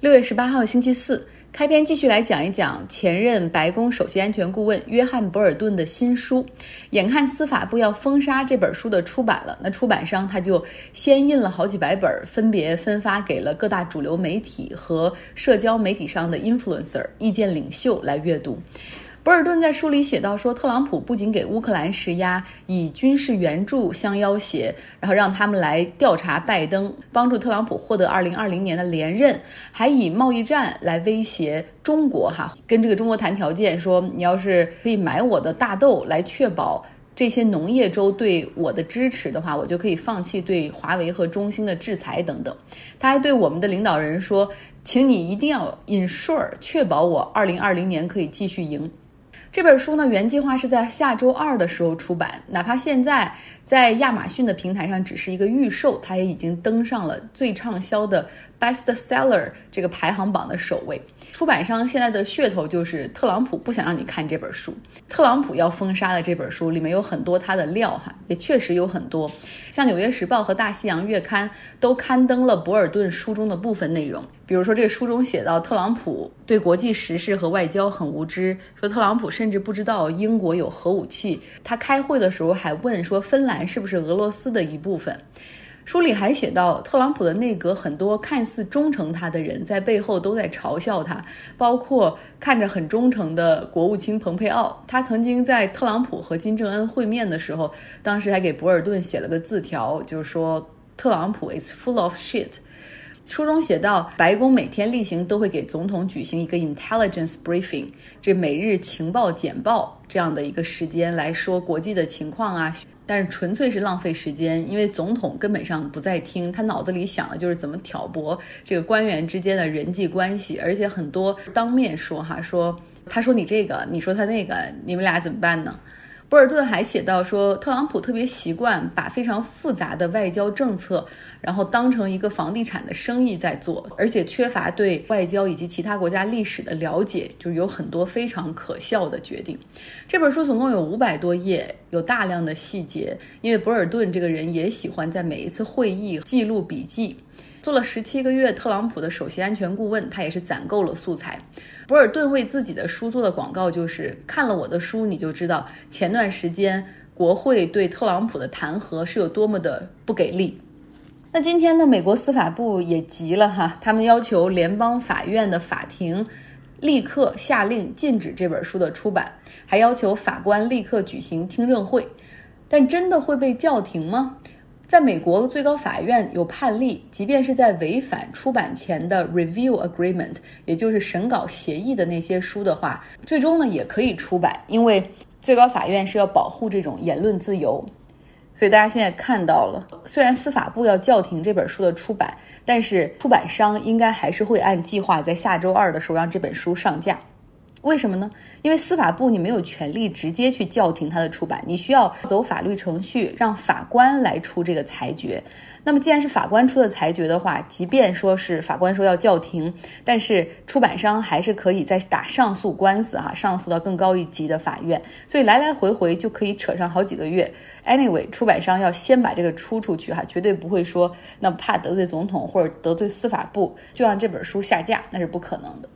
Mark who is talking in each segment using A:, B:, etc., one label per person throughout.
A: 六月十八号，星期四，开篇继续来讲一讲前任白宫首席安全顾问约翰·博尔顿的新书。眼看司法部要封杀这本书的出版了，那出版商他就先印了好几百本，分别分发给了各大主流媒体和社交媒体上的 influencer 意见领袖来阅读。博尔顿在书里写到说，特朗普不仅给乌克兰施压，以军事援助相要挟，然后让他们来调查拜登，帮助特朗普获得二零二零年的连任，还以贸易战来威胁中国，哈，跟这个中国谈条件，说你要是可以买我的大豆，来确保这些农业州对我的支持的话，我就可以放弃对华为和中兴的制裁等等。他还对我们的领导人说，请你一定要 ensure 确保我二零二零年可以继续赢。这本书呢，原计划是在下周二的时候出版，哪怕现在在亚马逊的平台上只是一个预售，它也已经登上了最畅销的 bestseller 这个排行榜的首位。出版商现在的噱头就是特朗普不想让你看这本书，特朗普要封杀的这本书里面有很多他的料哈，也确实有很多。像《纽约时报》和《大西洋月刊》都刊登了博尔顿书中的部分内容，比如说这个书中写到，特朗普对国际时事和外交很无知，说特朗普甚至不知道英国有核武器，他开会的时候还问说芬兰是不是俄罗斯的一部分。书里还写到，特朗普的内阁很多看似忠诚他的人在背后都在嘲笑他，包括看着很忠诚的国务卿蓬佩奥。他曾经在特朗普和金正恩会面的时候，当时还给博尔顿写了个字条，就是说特朗普 is full of shit。书中写到，白宫每天例行都会给总统举行一个 intelligence briefing，这每日情报简报这样的一个时间来说国际的情况啊。但是纯粹是浪费时间，因为总统根本上不在听，他脑子里想的就是怎么挑拨这个官员之间的人际关系，而且很多当面说哈，说他说你这个，你说他那个，你们俩怎么办呢？博尔顿还写到说，特朗普特别习惯把非常复杂的外交政策，然后当成一个房地产的生意在做，而且缺乏对外交以及其他国家历史的了解，就是有很多非常可笑的决定。这本书总共有五百多页，有大量的细节，因为博尔顿这个人也喜欢在每一次会议记录笔记。做了十七个月特朗普的首席安全顾问，他也是攒够了素材。博尔顿为自己的书做的广告就是看了我的书，你就知道前段时间国会对特朗普的弹劾是有多么的不给力。那今天呢，美国司法部也急了哈，他们要求联邦法院的法庭立刻下令禁止这本书的出版，还要求法官立刻举行听证会。但真的会被叫停吗？在美国最高法院有判例，即便是在违反出版前的 review agreement，也就是审稿协议的那些书的话，最终呢也可以出版，因为最高法院是要保护这种言论自由。所以大家现在看到了，虽然司法部要叫停这本书的出版，但是出版商应该还是会按计划在下周二的时候让这本书上架。为什么呢？因为司法部你没有权利直接去叫停它的出版，你需要走法律程序，让法官来出这个裁决。那么既然是法官出的裁决的话，即便说是法官说要叫停，但是出版商还是可以再打上诉官司哈，上诉到更高一级的法院。所以来来回回就可以扯上好几个月。Anyway，出版商要先把这个出出去哈，绝对不会说那怕得罪总统或者得罪司法部就让这本书下架，那是不可能的。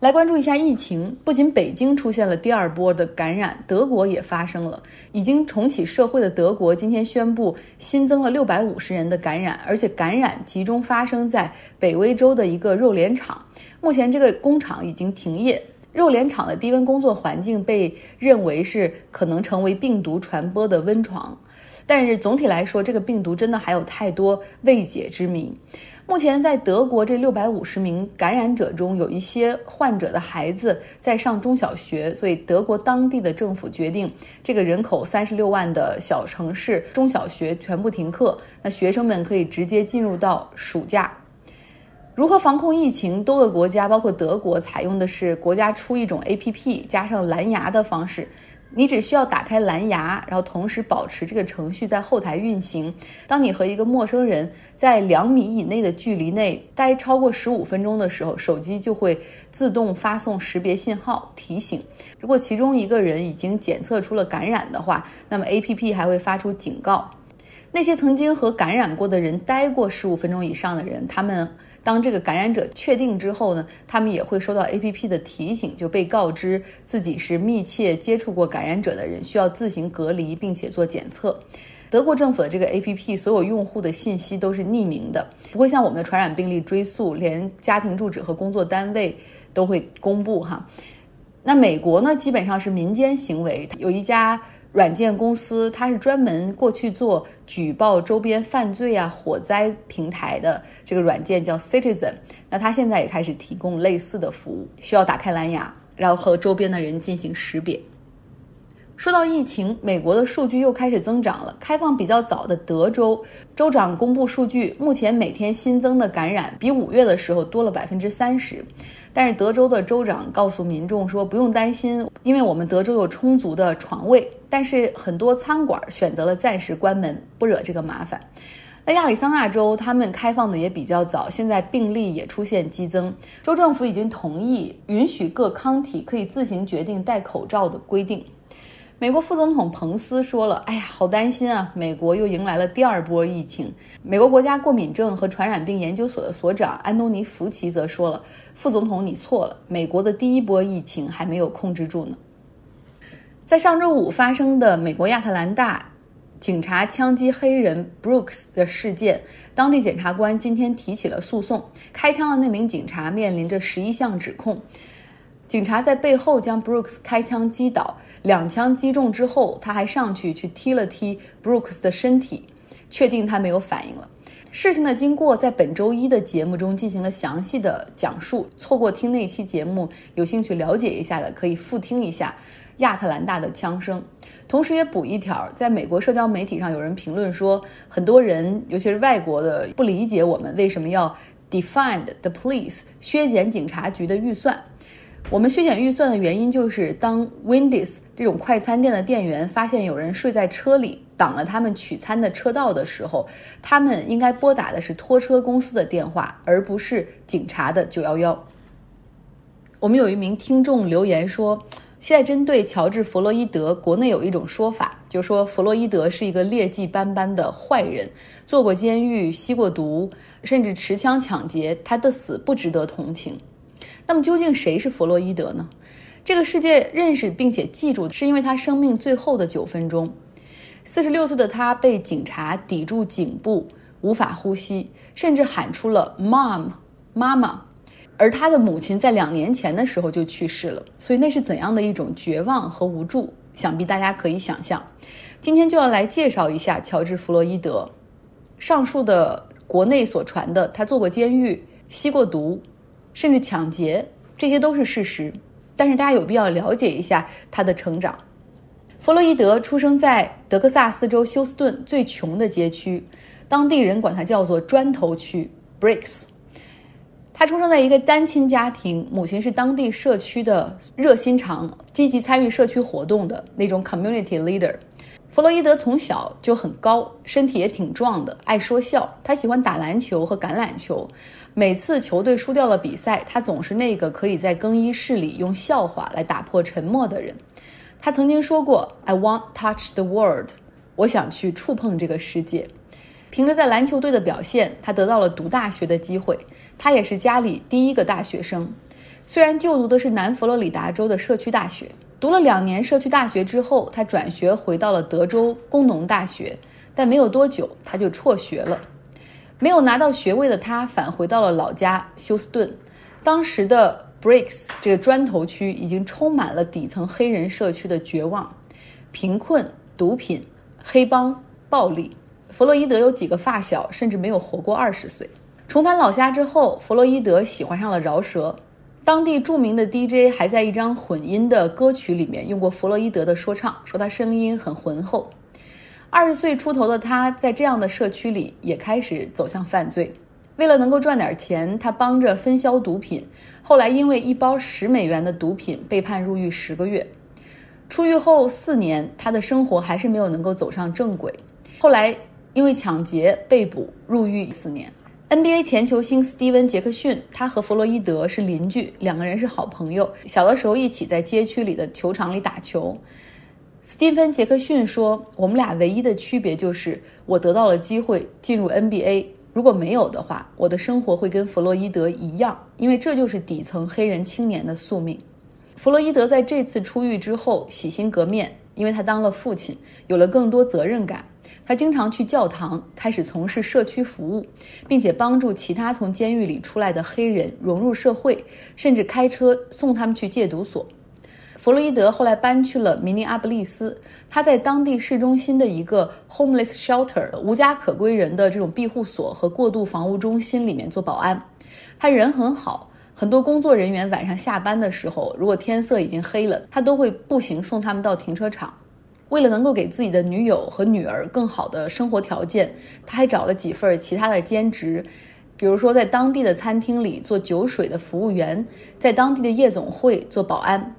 A: 来关注一下疫情，不仅北京出现了第二波的感染，德国也发生了。已经重启社会的德国今天宣布新增了六百五十人的感染，而且感染集中发生在北威州的一个肉联厂。目前这个工厂已经停业，肉联厂的低温工作环境被认为是可能成为病毒传播的温床。但是总体来说，这个病毒真的还有太多未解之谜。目前在德国，这六百五十名感染者中有一些患者的孩子在上中小学，所以德国当地的政府决定，这个人口三十六万的小城市中小学全部停课，那学生们可以直接进入到暑假。如何防控疫情？多个国家，包括德国，采用的是国家出一种 APP 加上蓝牙的方式。你只需要打开蓝牙，然后同时保持这个程序在后台运行。当你和一个陌生人在两米以内的距离内待超过十五分钟的时候，手机就会自动发送识别信号提醒。如果其中一个人已经检测出了感染的话，那么 APP 还会发出警告。那些曾经和感染过的人待过十五分钟以上的人，他们。当这个感染者确定之后呢，他们也会收到 APP 的提醒，就被告知自己是密切接触过感染者的人，需要自行隔离并且做检测。德国政府的这个 APP 所有用户的信息都是匿名的，不会像我们的传染病例追溯，连家庭住址和工作单位都会公布哈。那美国呢，基本上是民间行为，有一家软件公司，它是专门过去做举报周边犯罪啊、火灾平台的这个软件叫 Citizen，那它现在也开始提供类似的服务，需要打开蓝牙，然后和周边的人进行识别。说到疫情，美国的数据又开始增长了。开放比较早的德州州长公布数据，目前每天新增的感染比五月的时候多了百分之三十。但是德州的州长告诉民众说，不用担心，因为我们德州有充足的床位。但是很多餐馆选择了暂时关门，不惹这个麻烦。那亚利桑那州他们开放的也比较早，现在病例也出现激增，州政府已经同意允许各康体可以自行决定戴口罩的规定。美国副总统彭斯说了：“哎呀，好担心啊！美国又迎来了第二波疫情。”美国国家过敏症和传染病研究所的所长安东尼·福奇则说了：“副总统，你错了，美国的第一波疫情还没有控制住呢。”在上周五发生的美国亚特兰大警察枪击黑人 Brooks 的事件，当地检察官今天提起了诉讼。开枪的那名警察面临着十一项指控。警察在背后将 Brooks 开枪击倒。两枪击中之后，他还上去去踢了踢 Brooks 的身体，确定他没有反应了。事情的经过在本周一的节目中进行了详细的讲述。错过听那期节目，有兴趣了解一下的可以复听一下亚特兰大的枪声。同时也补一条，在美国社交媒体上有人评论说，很多人尤其是外国的不理解我们为什么要 defund the police 削减警察局的预算。我们削减预算的原因就是，当 Wendy's 这种快餐店的店员发现有人睡在车里，挡了他们取餐的车道的时候，他们应该拨打的是拖车公司的电话，而不是警察的九幺幺。我们有一名听众留言说，现在针对乔治·弗洛伊德，国内有一种说法，就说弗洛伊德是一个劣迹斑斑的坏人，坐过监狱，吸过毒，甚至持枪抢劫，他的死不值得同情。那么究竟谁是弗洛伊德呢？这个世界认识并且记住，是因为他生命最后的九分钟。四十六岁的他被警察抵住颈部，无法呼吸，甚至喊出了 “mom”，妈妈。而他的母亲在两年前的时候就去世了，所以那是怎样的一种绝望和无助？想必大家可以想象。今天就要来介绍一下乔治·弗洛伊德。上述的国内所传的，他坐过监狱，吸过毒。甚至抢劫，这些都是事实。但是大家有必要了解一下他的成长。弗洛伊德出生在德克萨斯州休斯顿最穷的街区，当地人管它叫做“砖头区 ”（Bricks）。他出生在一个单亲家庭，母亲是当地社区的热心肠，积极参与社区活动的那种 community leader。弗洛伊德从小就很高，身体也挺壮的，爱说笑。他喜欢打篮球和橄榄球。每次球队输掉了比赛，他总是那个可以在更衣室里用笑话来打破沉默的人。他曾经说过：“I want touch the world。”我想去触碰这个世界。凭着在篮球队的表现，他得到了读大学的机会。他也是家里第一个大学生，虽然就读的是南佛罗里达州的社区大学。读了两年社区大学之后，他转学回到了德州工农大学，但没有多久他就辍学了。没有拿到学位的他返回到了老家休斯顿。当时的 Bricks 这个砖头区已经充满了底层黑人社区的绝望、贫困、毒品、黑帮、暴力。弗洛伊德有几个发小甚至没有活过二十岁。重返老家之后，弗洛伊德喜欢上了饶舌。当地著名的 DJ 还在一张混音的歌曲里面用过弗洛伊德的说唱，说他声音很浑厚。二十岁出头的他在这样的社区里也开始走向犯罪。为了能够赚点钱，他帮着分销毒品。后来因为一包十美元的毒品被判入狱十个月。出狱后四年，他的生活还是没有能够走上正轨。后来因为抢劫被捕入狱四年。NBA 前球星斯蒂文·杰克逊，他和弗洛伊德是邻居，两个人是好朋友。小的时候一起在街区里的球场里打球。斯蒂芬·杰克逊说：“我们俩唯一的区别就是我得到了机会进入 NBA。如果没有的话，我的生活会跟弗洛伊德一样，因为这就是底层黑人青年的宿命。弗洛伊德在这次出狱之后洗心革面，因为他当了父亲，有了更多责任感。他经常去教堂，开始从事社区服务，并且帮助其他从监狱里出来的黑人融入社会，甚至开车送他们去戒毒所。弗洛伊德后来搬去了明尼阿布利斯，他在当地市中心的一个 homeless shelter 无家可归人的这种庇护所和过渡房屋中心里面做保安。他人很好，很多工作人员晚上下班的时候，如果天色已经黑了，他都会步行送他们到停车场。为了能够给自己的女友和女儿更好的生活条件，他还找了几份其他的兼职，比如说在当地的餐厅里做酒水的服务员，在当地的夜总会做保安。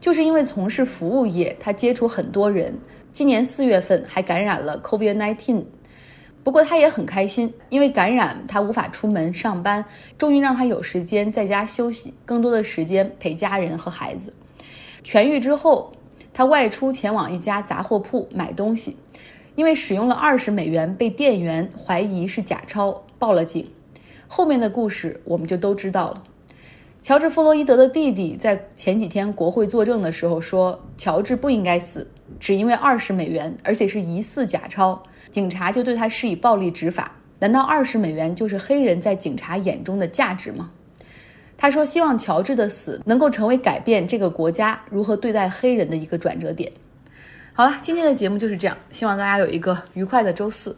A: 就是因为从事服务业，他接触很多人。今年四月份还感染了 COVID-19，不过他也很开心，因为感染他无法出门上班，终于让他有时间在家休息，更多的时间陪家人和孩子。痊愈之后。他外出前往一家杂货铺买东西，因为使用了二十美元，被店员怀疑是假钞，报了警。后面的故事我们就都知道了。乔治·弗洛伊德的弟弟在前几天国会作证的时候说，乔治不应该死，只因为二十美元，而且是疑似假钞，警察就对他施以暴力执法。难道二十美元就是黑人在警察眼中的价值吗？他说：“希望乔治的死能够成为改变这个国家如何对待黑人的一个转折点。”好了，今天的节目就是这样，希望大家有一个愉快的周四。